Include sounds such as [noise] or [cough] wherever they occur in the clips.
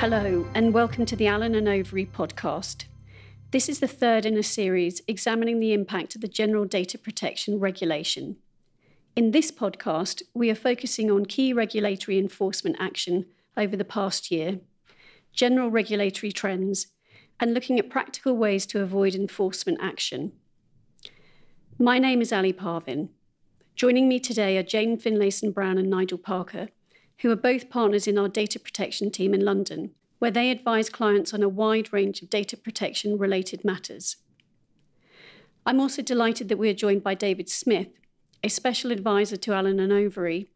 Hello, and welcome to the Allen and Overy podcast. This is the third in a series examining the impact of the General Data Protection Regulation. In this podcast, we are focusing on key regulatory enforcement action over the past year, general regulatory trends, and looking at practical ways to avoid enforcement action. My name is Ali Parvin. Joining me today are Jane Finlayson Brown and Nigel Parker, who are both partners in our data protection team in London, where they advise clients on a wide range of data protection related matters. I'm also delighted that we are joined by David Smith, a special advisor to Allen and Overy,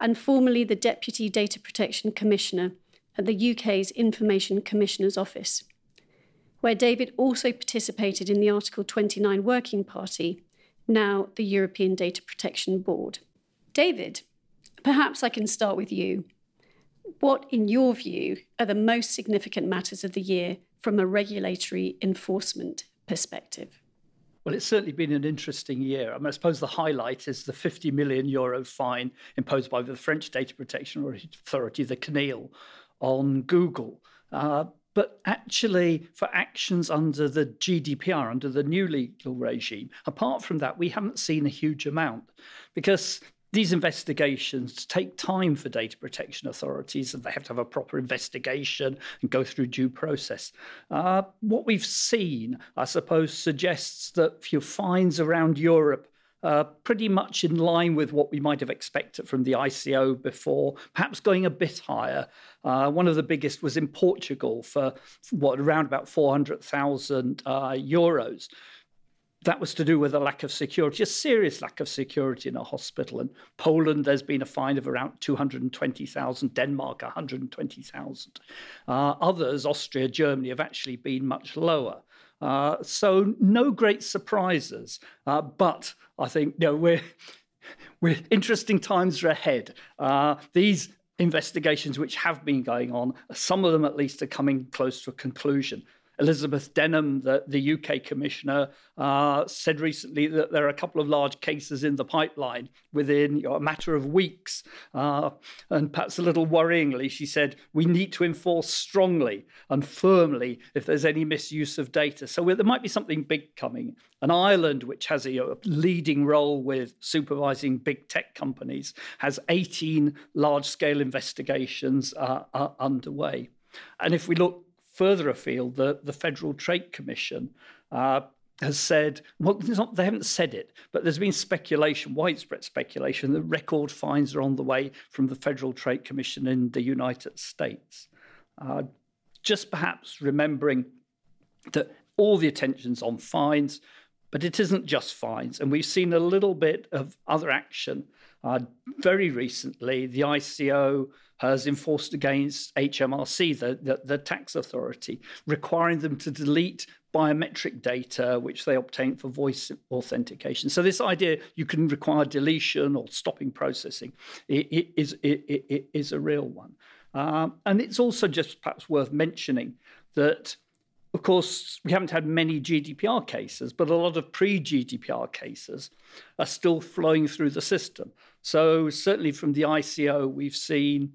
and formerly the Deputy Data Protection Commissioner at the UK's Information Commissioner's Office, where David also participated in the Article 29 Working Party now the European Data Protection Board. David, perhaps I can start with you. What, in your view, are the most significant matters of the year from a regulatory enforcement perspective? Well, it's certainly been an interesting year. I, mean, I suppose the highlight is the 50 million euro fine imposed by the French Data Protection Authority, the CNIL, on Google. Uh, but actually, for actions under the GDPR, under the new legal regime, apart from that, we haven't seen a huge amount because these investigations take time for data protection authorities and they have to have a proper investigation and go through due process. Uh, what we've seen, I suppose, suggests that your fines around Europe uh, pretty much in line with what we might have expected from the ICO before, perhaps going a bit higher. Uh, one of the biggest was in Portugal for what around about 400,000 uh, euros. That was to do with a lack of security, a serious lack of security in a hospital. In Poland, there's been a fine of around 220,000, Denmark, 120,000. Uh, others, Austria, Germany, have actually been much lower. Uh, so no great surprises, uh, but I think you know, we're [laughs] we're interesting times are ahead. Uh, these investigations, which have been going on, some of them at least are coming close to a conclusion. Elizabeth Denham, the, the UK commissioner, uh, said recently that there are a couple of large cases in the pipeline within you know, a matter of weeks. Uh, and perhaps a little worryingly, she said, we need to enforce strongly and firmly if there's any misuse of data. So there might be something big coming. And Ireland, which has a, a leading role with supervising big tech companies, has 18 large scale investigations uh, underway. And if we look further afield, the, the Federal Trade Commission uh, has said, well, not, they haven't said it, but there's been speculation, widespread speculation, that record fines are on the way from the Federal Trade Commission in the United States. Uh, just perhaps remembering that all the attention's on fines, but it isn't just fines. And we've seen a little bit of other action. Uh, very recently, the ICO has enforced against HMRC, the, the, the, tax authority, requiring them to delete biometric data which they obtain for voice authentication. So this idea you can require deletion or stopping processing it, it is, it, it is a real one. Um, and it's also just perhaps worth mentioning that of course, we haven't had many GDPR cases, but a lot of pre GDPR cases are still flowing through the system. So, certainly from the ICO, we've seen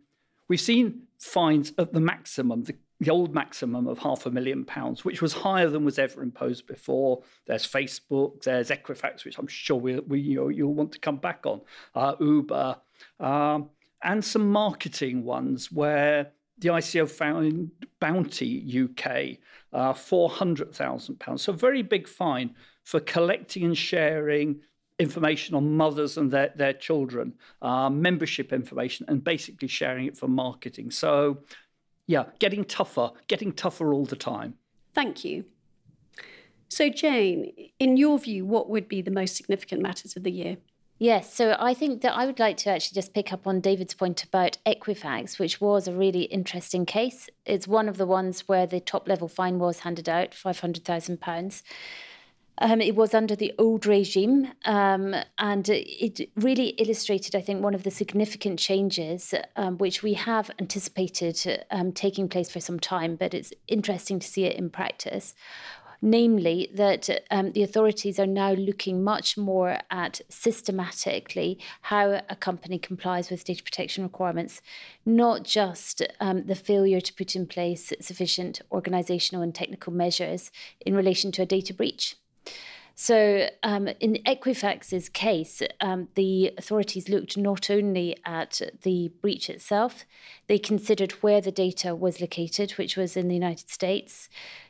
We've seen fines at the maximum, the, the old maximum of half a million pounds, which was higher than was ever imposed before. There's Facebook, there's Equifax, which I'm sure we, we you you'll want to come back on, uh, Uber, um, and some marketing ones where the ICO found Bounty UK uh, £400,000. So, a very big fine for collecting and sharing information on mothers and their, their children, uh, membership information, and basically sharing it for marketing. So, yeah, getting tougher, getting tougher all the time. Thank you. So, Jane, in your view, what would be the most significant matters of the year? Yes, so I think that I would like to actually just pick up on David's point about Equifax, which was a really interesting case. It's one of the ones where the top level fine was handed out, £500,000. Um, it was under the old regime, um, and it really illustrated, I think, one of the significant changes um, which we have anticipated um, taking place for some time, but it's interesting to see it in practice. namely that um, the authorities are now looking much more at systematically how a company complies with data protection requirements, not just um, the failure to put in place sufficient organizational and technical measures in relation to a data breach. So, um, in Equifax's case, um, the authorities looked not only at the breach itself, they considered where the data was located, which was in the United States.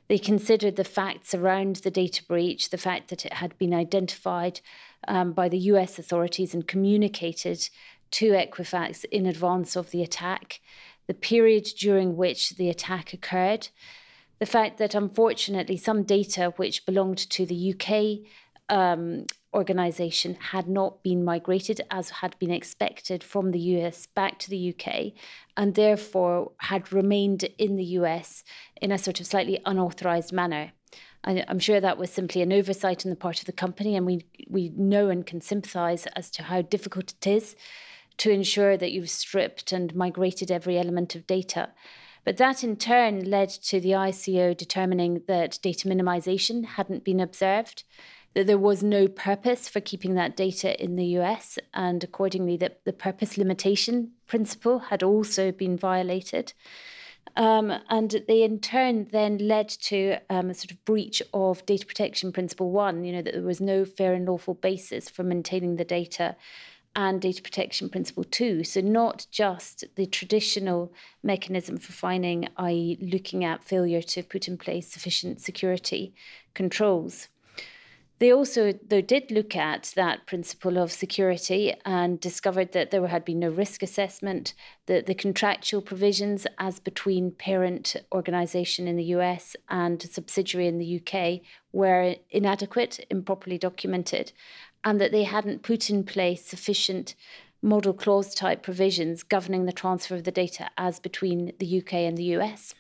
They considered the facts around the data breach, the fact that it had been identified um, by the US authorities and communicated to Equifax in advance of the attack, the period during which the attack occurred the fact that unfortunately some data which belonged to the UK um, organization had not been migrated as had been expected from the US back to the UK and therefore had remained in the US in a sort of slightly unauthorized manner. I'm sure that was simply an oversight on the part of the company, and we, we know and can sympathize as to how difficult it is to ensure that you've stripped and migrated every element of data. But that in turn led to the ICO determining that data minimization hadn't been observed, that there was no purpose for keeping that data in the US, and accordingly, that the purpose limitation principle had also been violated. Um, and they in turn then led to um, a sort of breach of data protection principle one, you know, that there was no fair and lawful basis for maintaining the data and data protection principle two. So, not just the traditional mechanism for fining, i.e., looking at failure to put in place sufficient security controls. They also, though, did look at that principle of security and discovered that there had been no risk assessment, that the contractual provisions as between parent organisation in the US and subsidiary in the UK were inadequate, improperly documented, and that they hadn't put in place sufficient model clause type provisions governing the transfer of the data as between the UK and the US.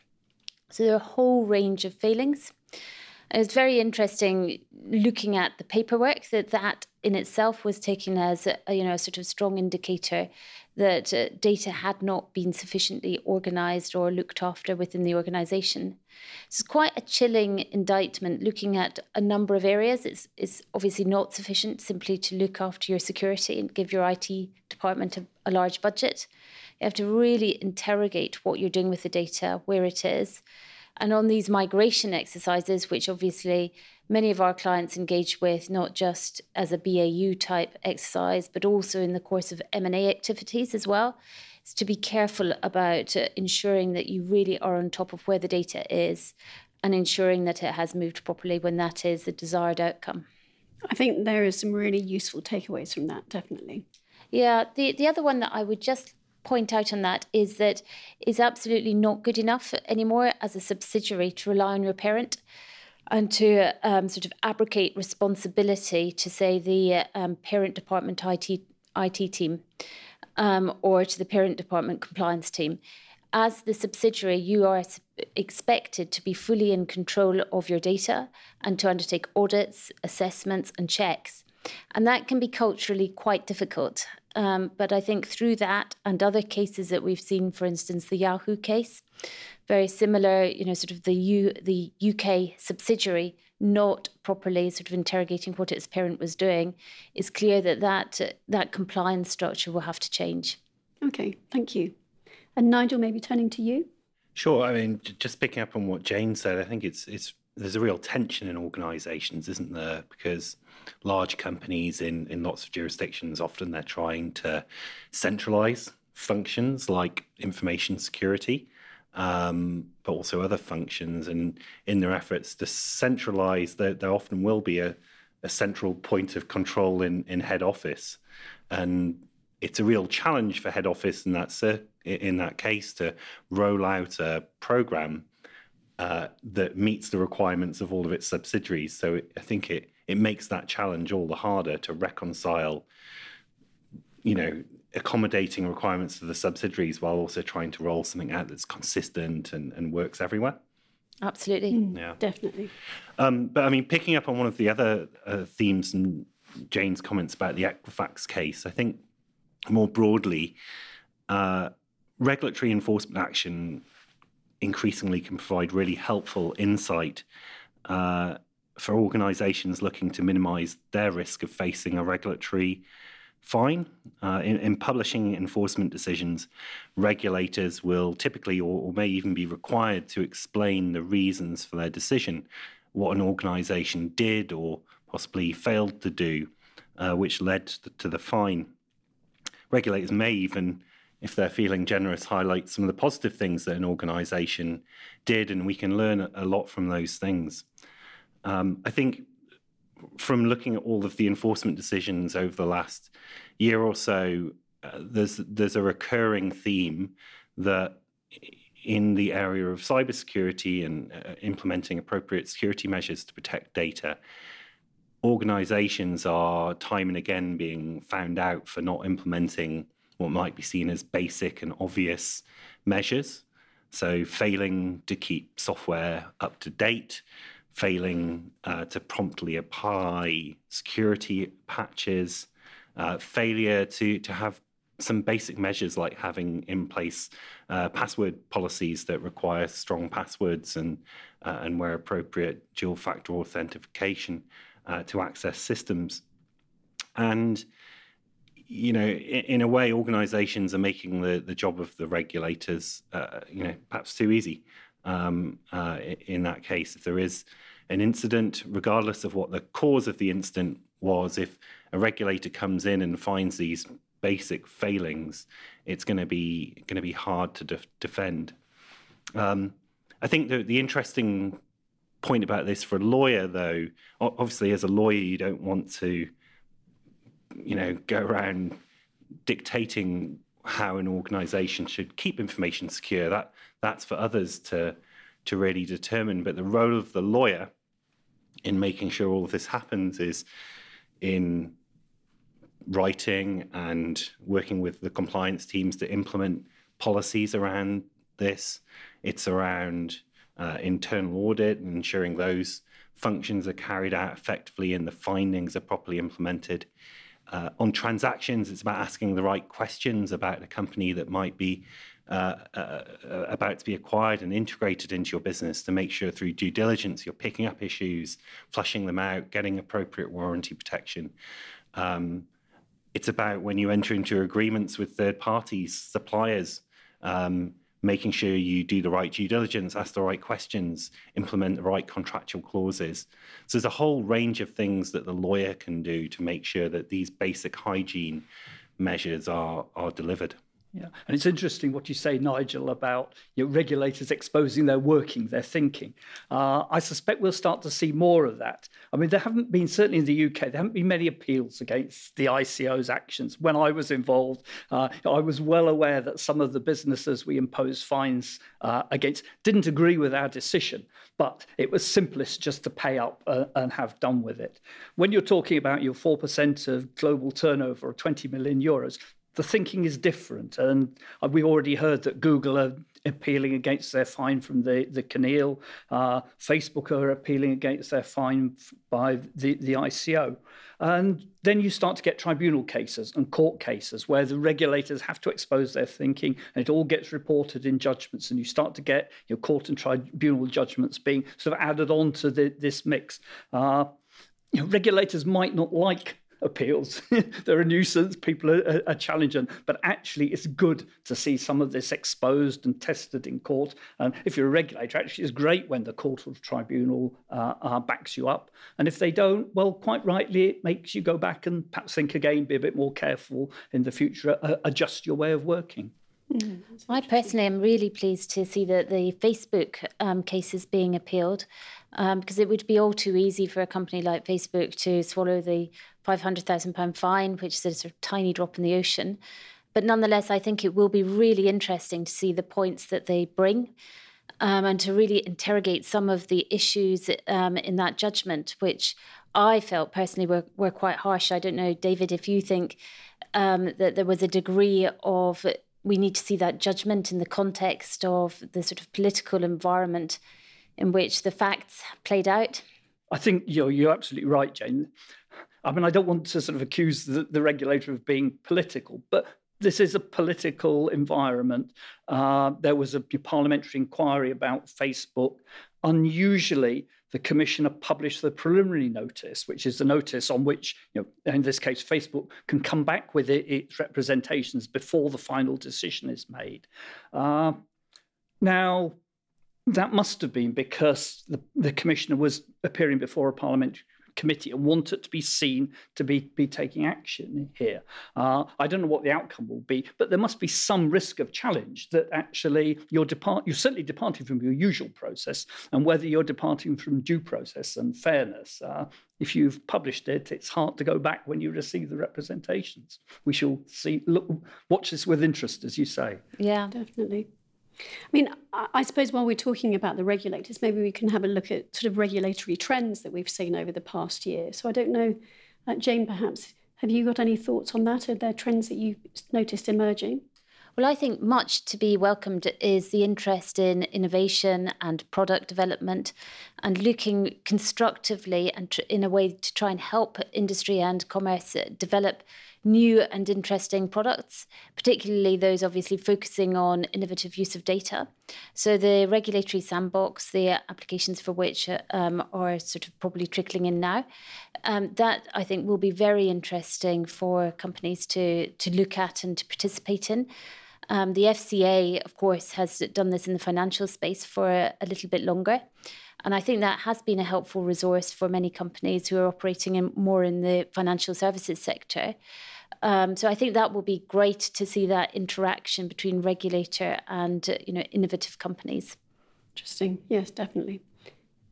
So there are a whole range of failings. It's very interesting looking at the paperwork that that in itself was taken as a, you know a sort of strong indicator that uh, data had not been sufficiently organized or looked after within the organization. It's quite a chilling indictment looking at a number of areas. It's, it's obviously not sufficient simply to look after your security and give your IT department a, a large budget. You have to really interrogate what you're doing with the data, where it is. And on these migration exercises, which obviously many of our clients engage with not just as a BAU type exercise, but also in the course of M&A activities as well. Is to be careful about uh, ensuring that you really are on top of where the data is and ensuring that it has moved properly when that is the desired outcome. I think there is some really useful takeaways from that, definitely. Yeah, the, the other one that I would just point out on that is that it's absolutely not good enough anymore as a subsidiary to rely on your parent and to um, sort of abrogate responsibility to say the um, parent department IT IT team um, or to the parent department compliance team. As the subsidiary, you are expected to be fully in control of your data and to undertake audits, assessments, and checks. And that can be culturally quite difficult. Um, but I think through that and other cases that we've seen, for instance, the Yahoo case, very similar, you know, sort of the U, the UK subsidiary not properly sort of interrogating what its parent was doing, it's clear that that, uh, that compliance structure will have to change. Okay, thank you. And Nigel, maybe turning to you. Sure. I mean, just picking up on what Jane said, I think it's it's there's a real tension in organisations, isn't there? Because large companies in in lots of jurisdictions often they're trying to centralise functions like information security, um, but also other functions. And in their efforts to centralise, there, there often will be a, a central point of control in in head office, and it's a real challenge for head office in that in that case to roll out a program uh, that meets the requirements of all of its subsidiaries. So it, I think it it makes that challenge all the harder to reconcile, you know, accommodating requirements for the subsidiaries while also trying to roll something out that's consistent and, and works everywhere. Absolutely. Mm, yeah. Definitely. Um, but I mean, picking up on one of the other uh, themes and Jane's comments about the Equifax case, I think more broadly, uh, regulatory enforcement action increasingly can provide really helpful insight uh, for organisations looking to minimise their risk of facing a regulatory fine. Uh, in, in, publishing enforcement decisions, regulators will typically or, or, may even be required to explain the reasons for their decision, what an organisation did or possibly failed to do, uh, which led to the, to the fine. Regulators may even if they're feeling generous, highlight some of the positive things that an organisation did, and we can learn a lot from those things. Um, I think from looking at all of the enforcement decisions over the last year or so, uh, there's there's a recurring theme that in the area of cybersecurity and uh, implementing appropriate security measures to protect data, organizations are time and again being found out for not implementing what might be seen as basic and obvious measures. So, failing to keep software up to date, failing uh, to promptly apply security patches, uh, failure to, to have some basic measures like having in place uh, password policies that require strong passwords and, uh, and where appropriate, dual factor authentication uh, to access systems. And you know, in, in, a way, organisations are making the, the job of the regulators, uh, you know, perhaps too easy. Um, uh, in that case, if there is an incident, regardless of what the cause of the incident was, if a regulator comes in and finds these basic failings, it's going to be going to be hard to de- defend. Um, I think the, the interesting point about this for a lawyer, though, obviously, as a lawyer, you don't want to you know, go around dictating how an organization should keep information secure. That that's for others to to really determine. But the role of the lawyer in making sure all of this happens is in writing and working with the compliance teams to implement policies around this. It's around uh, internal audit and ensuring those functions are carried out effectively and the findings are properly implemented. Uh, on transactions, it's about asking the right questions about a company that might be uh, uh, about to be acquired and integrated into your business to make sure through due diligence you're picking up issues, flushing them out, getting appropriate warranty protection. Um, it's about when you enter into agreements with third parties, suppliers, um, making sure you do the right due diligence, ask the right questions, implement the right contractual clauses. So there's a whole range of things that the lawyer can do to make sure that these basic hygiene measures are, are delivered. Yeah, and it's interesting what you say, Nigel, about you know, regulators exposing their working, their thinking. Uh, I suspect we'll start to see more of that. I mean, there haven't been, certainly in the UK, there haven't been many appeals against the ICO's actions. When I was involved, uh, I was well aware that some of the businesses we imposed fines uh, against didn't agree with our decision, but it was simplest just to pay up uh, and have done with it. When you're talking about your 4% of global turnover of 20 million euros, the thinking is different. And we already heard that Google are appealing against their fine from the, the CNIL. Uh, Facebook are appealing against their fine by the, the ICO. And then you start to get tribunal cases and court cases where the regulators have to expose their thinking and it all gets reported in judgments. And you start to get your court and tribunal judgments being sort of added on to the, this mix. Uh, you know, regulators might not like appeals. [laughs] They're a nuisance. People are, are, challenging, but actually, it's good to see some of this exposed and tested in court. And if you're a regulator, actually, it's great when the court or tribunal uh, uh, backs you up. And if they don't, well, quite rightly, it makes you go back and perhaps think again, be a bit more careful in the future, uh, adjust your way of working. Mm, I personally am really pleased to see that the Facebook um, case is being appealed um, because it would be all too easy for a company like Facebook to swallow the £500,000 fine, which is a sort of tiny drop in the ocean. But nonetheless, I think it will be really interesting to see the points that they bring. Um, and to really interrogate some of the issues um, in that judgment, which I felt personally were, were quite harsh. I don't know, David, if you think um, that there was a degree of we need to see that judgment in the context of the sort of political environment in which the facts played out. I think you're, you're absolutely right, Jane. I mean, I don't want to sort of accuse the, the regulator of being political, but this is a political environment. Uh, there was a parliamentary inquiry about Facebook. Unusually, the commissioner published the preliminary notice, which is the notice on which, you know, in this case, Facebook can come back with it, its representations before the final decision is made. Uh, now, that must have been because the, the commissioner was appearing before a parliamentary committee and want it to be seen to be, be taking action here. Uh, I don't know what the outcome will be, but there must be some risk of challenge that actually you're depart you're certainly departing from your usual process, and whether you're departing from due process and fairness. Uh, if you've published it, it's hard to go back when you receive the representations. We shall see. Look, watch this with interest, as you say. Yeah, definitely. I mean, I suppose while we're talking about the regulators, maybe we can have a look at sort of regulatory trends that we've seen over the past year. So I don't know, uh, Jane, perhaps, have you got any thoughts on that? Are there trends that you've noticed emerging? Well, I think much to be welcomed is the interest in innovation and product development and looking constructively and tr- in a way to try and help industry and commerce develop new and interesting products, particularly those obviously focusing on innovative use of data. So the regulatory sandbox, the applications for which um, are sort of probably trickling in now, um, that I think will be very interesting for companies to to look at and to participate in. Um, the FCA, of course, has done this in the financial space for a, a little bit longer. And I think that has been a helpful resource for many companies who are operating in more in the financial services sector. Um, so I think that will be great to see that interaction between regulator and uh, you know innovative companies. Interesting. Yes, definitely.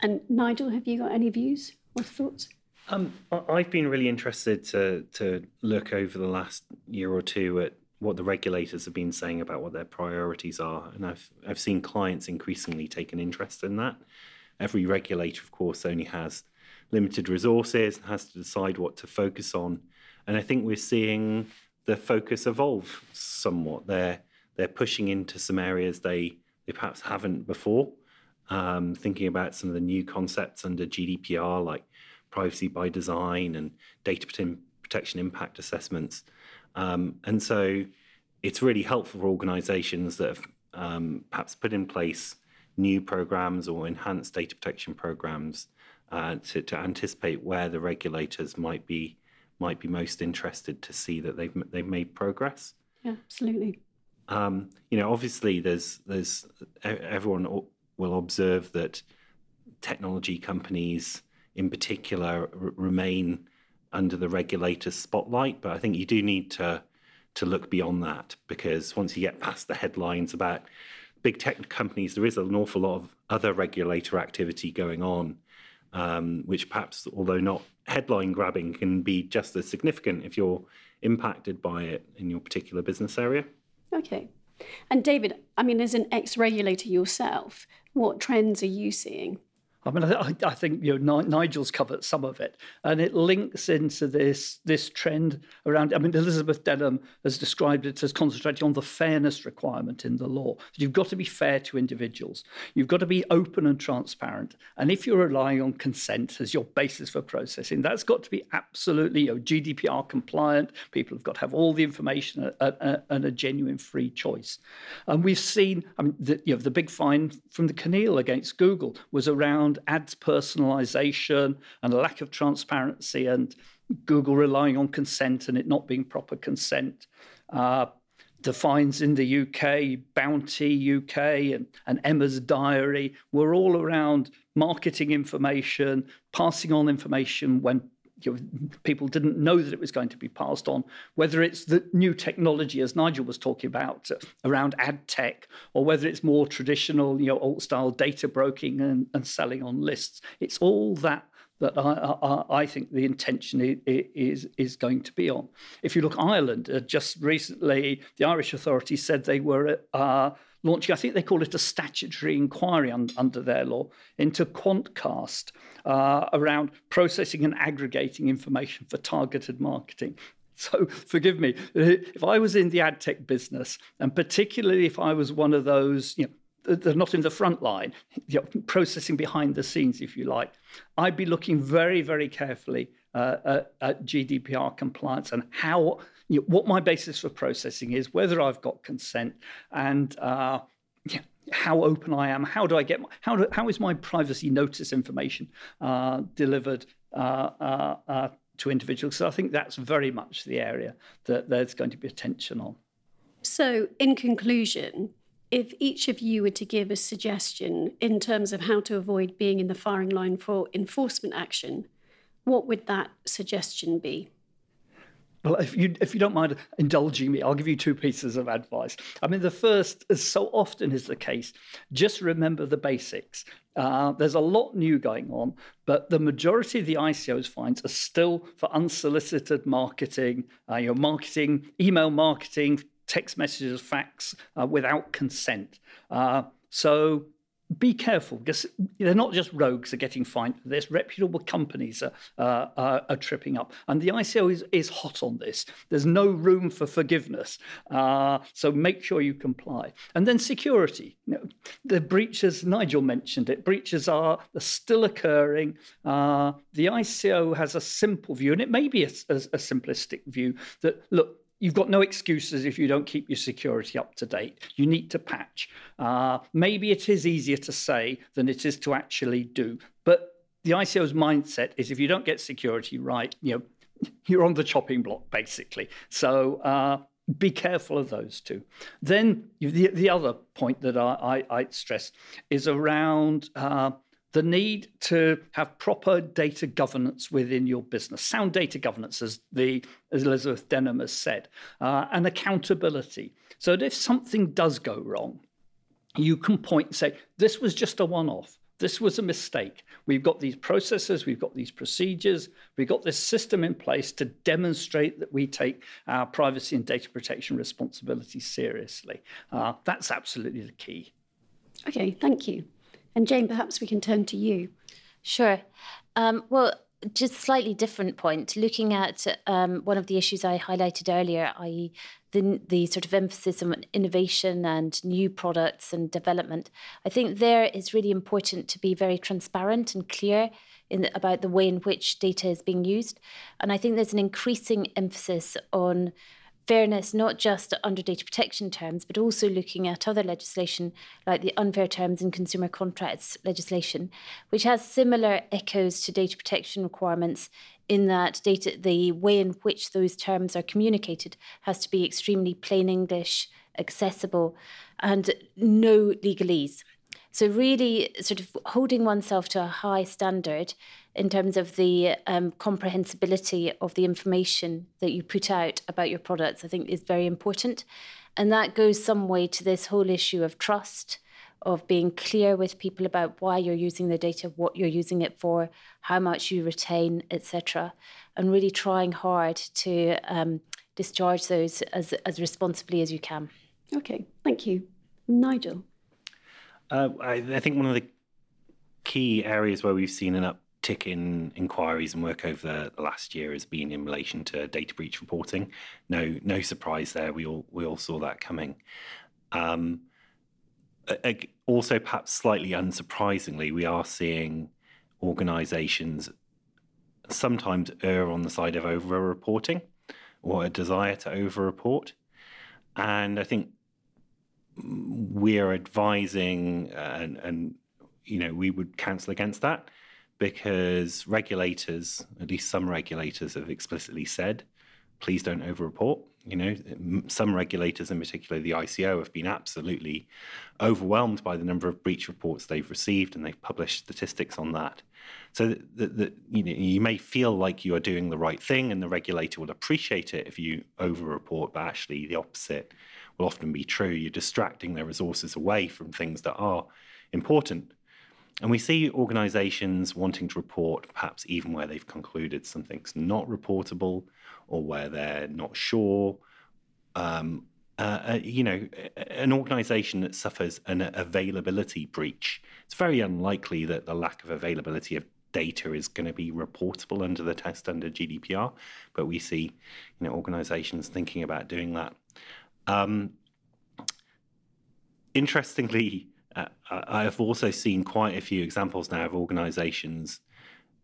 And Nigel, have you got any views or thoughts? Um, I've been really interested to to look over the last year or two at what the regulators have been saying about what their priorities are, and I've I've seen clients increasingly take an interest in that. Every regulator, of course, only has limited resources and has to decide what to focus on. And I think we're seeing the focus evolve somewhat. They're they're pushing into some areas they they perhaps haven't before. Um, thinking about some of the new concepts under GDPR, like privacy by design and data protection impact assessments. Um, and so it's really helpful for organizations that have um, perhaps put in place new programs or enhanced data protection programs uh, to, to anticipate where the regulators might be might be most interested to see that they've they've made progress. Yeah, absolutely. Um, you know, obviously, there's there's everyone will observe that technology companies, in particular, r- remain under the regulator's spotlight. But I think you do need to to look beyond that because once you get past the headlines about big tech companies, there is an awful lot of other regulator activity going on um, which perhaps, although not headline grabbing, can be just as significant if you're impacted by it in your particular business area. Okay. And David, I mean, as an ex regulator yourself, what trends are you seeing? I mean, I, I, think you know Nigel's covered some of it, and it links into this this trend around. I mean, Elizabeth Denham has described it as concentrating on the fairness requirement in the law. You've got to be fair to individuals. You've got to be open and transparent. And if you're relying on consent as your basis for processing, that's got to be absolutely you know, GDPR compliant. People have got to have all the information uh, uh, uh, and a genuine free choice. And we've seen, I mean, the, you know, the big fine from the CNIL against Google was around around ads personalization and a lack of transparency and Google relying on consent and it not being proper consent. Uh, the fines in the UK, Bounty UK, and, and Emma's Diary were all around marketing information, passing on information when you know, people didn't know that it was going to be passed on, whether it's the new technology, as Nigel was talking about, uh, around ad tech, or whether it's more traditional, you know, old style data broking and, and selling on lists. It's all that that I, I, I, think the intention is, is going to be on. If you look Ireland, uh, just recently, the Irish authorities said they were uh, launching, I think they call it a statutory inquiry un, under their law, into Quantcast uh, around processing and aggregating information for targeted marketing. [laughs] So forgive me, if I was in the ad tech business, and particularly if I was one of those, you know, they're not in the front line, [laughs] you know, processing behind the scenes, if you like, I'd be looking very, very carefully uh, at, at GDPR compliance and how you know, what my basis for processing is, whether I've got consent, and uh, yeah, how open I am. How do I get my, how do, how is my privacy notice information uh, delivered uh, uh, uh, to individuals? So I think that's very much the area that there's going to be attention on. So, in conclusion, if each of you were to give a suggestion in terms of how to avoid being in the firing line for enforcement action, what would that suggestion be? Well, if you if you don't mind indulging me, I'll give you two pieces of advice. I mean, the first, as so often is the case, just remember the basics. Uh, there's a lot new going on, but the majority of the ICO's fines are still for unsolicited marketing, uh, your marketing, email marketing, text messages, fax uh, without consent. Uh, so be careful because they're not just rogues are getting fined this. Reputable companies are, uh, are, are, tripping up. And the ICO is, is hot on this. There's no room for forgiveness. Uh, so make sure you comply. And then security. You know, the breaches, Nigel mentioned it, breaches are, are still occurring. Uh, the ICO has a simple view, and it may be a, a, a simplistic view that, look, you've got no excuses if you don't keep your security up to date. You need to patch. Uh, maybe it is easier to say than it is to actually do. But the ICO's mindset is if you don't get security right, you know, [laughs] you're on the chopping block basically. So uh, be careful of those two. Then the, the other point that I, I, I stress is around uh, the need to have proper data governance within your business, sound data governance, as the as Elizabeth Denham has said, uh, and accountability, so that if something does go wrong, you can point and say, "This was just a one-off. This was a mistake. We've got these processes, we've got these procedures, we've got this system in place to demonstrate that we take our privacy and data protection responsibilities seriously." Uh, that's absolutely the key. Okay, thank you. And Jane, perhaps we can turn to you. Sure. Um, well, just slightly different point. Looking at um, one of the issues I highlighted earlier, i.e., the the sort of emphasis on innovation and new products and development. I think there is really important to be very transparent and clear in about the way in which data is being used, and I think there's an increasing emphasis on fairness, not just under data protection terms, but also looking at other legislation like the unfair terms in consumer contracts legislation, which has similar echoes to data protection requirements in that data the way in which those terms are communicated has to be extremely plain English, accessible, and no legalese. So really sort of holding oneself to a high standard in terms of the um, comprehensibility of the information that you put out about your products, I think is very important. And that goes some way to this whole issue of trust, of being clear with people about why you're using the data, what you're using it for, how much you retain, etc., and really trying hard to um, discharge those as, as responsibly as you can. Okay, thank you. Nigel. Uh, I, I think one of the key areas where we've seen an up tick in inquiries and work over the last year has been in relation to data breach reporting. No, no surprise there. We all we all saw that coming. Um, also, perhaps slightly unsurprisingly, we are seeing organisations sometimes err on the side of over-reporting or a desire to over-report, and I think we're advising and, and you know we would counsel against that because regulators, at least some regulators, have explicitly said, please don't overreport. You know, some regulators, in particular the ICO, have been absolutely overwhelmed by the number of breach reports they've received, and they've published statistics on that. So that, that you know, you may feel like you are doing the right thing, and the regulator will appreciate it if you overreport, but actually the opposite will often be true. You're distracting their resources away from things that are important. And we see organizations wanting to report, perhaps even where they've concluded something's not reportable or where they're not sure. Um, uh, uh, you know, an organization that suffers an availability breach, it's very unlikely that the lack of availability of data is going to be reportable under the test under GDPR. But we see, you know, organizations thinking about doing that. Um, interestingly, I've also seen quite a few examples now of organizations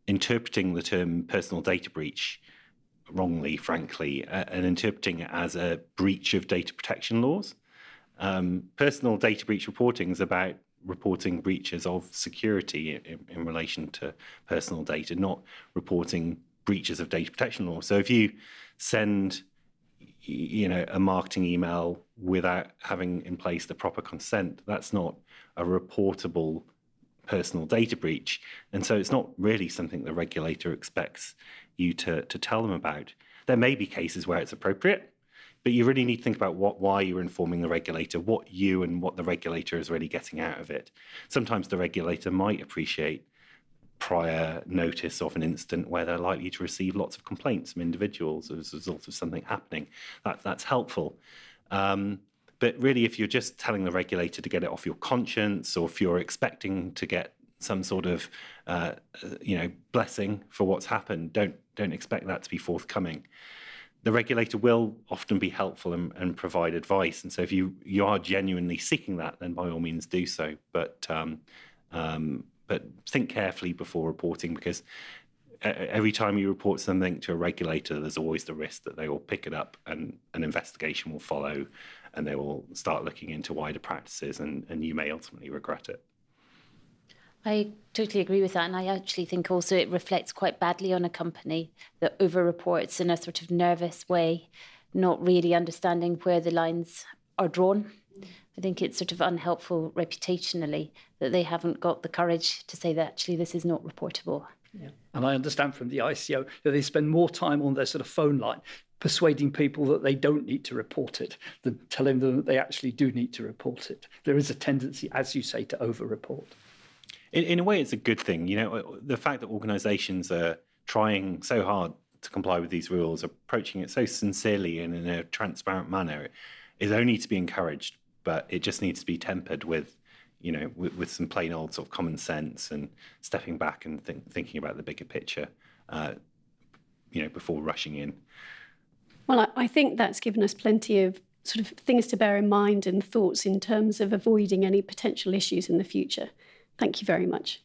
interpreting the term personal data breach wrongly, frankly, and interpreting it as a breach of data protection laws. Um, personal data breach reporting is about reporting breaches of security in, in, relation to personal data, not reporting breaches of data protection law. So if you send you know a marketing email without having in place the proper consent that's not a reportable personal data breach. And so it's not really something the regulator expects you to to tell them about. There may be cases where it's appropriate but you really need to think about what why you're informing the regulator what you and what the regulator is really getting out of it. Sometimes the regulator might appreciate prior notice of an incident where they're likely to receive lots of complaints from individuals as a result of something happening. That, that's helpful. Um, but really, if you're just telling the regulator to get it off your conscience, or if you're expecting to get some sort of, uh, you know, blessing for what's happened, don't don't expect that to be forthcoming. The regulator will often be helpful and, and provide advice, and so if you you are genuinely seeking that, then by all means do so. But um, um, but think carefully before reporting because every time you report something to a regulator, there's always the risk that they will pick it up and an investigation will follow and they will start looking into wider practices and, and you may ultimately regret it. I totally agree with that. And I actually think also it reflects quite badly on a company that over reports in a sort of nervous way, not really understanding where the lines are drawn. I think it's sort of unhelpful reputationally that they haven't got the courage to say that actually this is not reportable. Yeah. And I understand from the ICO that they spend more time on their sort of phone line persuading people that they don't need to report it than telling them that they actually do need to report it. There is a tendency, as you say, to over report. In, in a way, it's a good thing. You know, uh, the fact that organizations are trying so hard to comply with these rules, approaching it so sincerely and in a transparent manner, is only to be encouraged but it just needs to be tempered with you know with, with some plain old sort of common sense and stepping back and think, thinking about the bigger picture uh, you know before rushing in. Well I, I think that's given us plenty of sort of things to bear in mind and thoughts in terms of avoiding any potential issues in the future. Thank you very much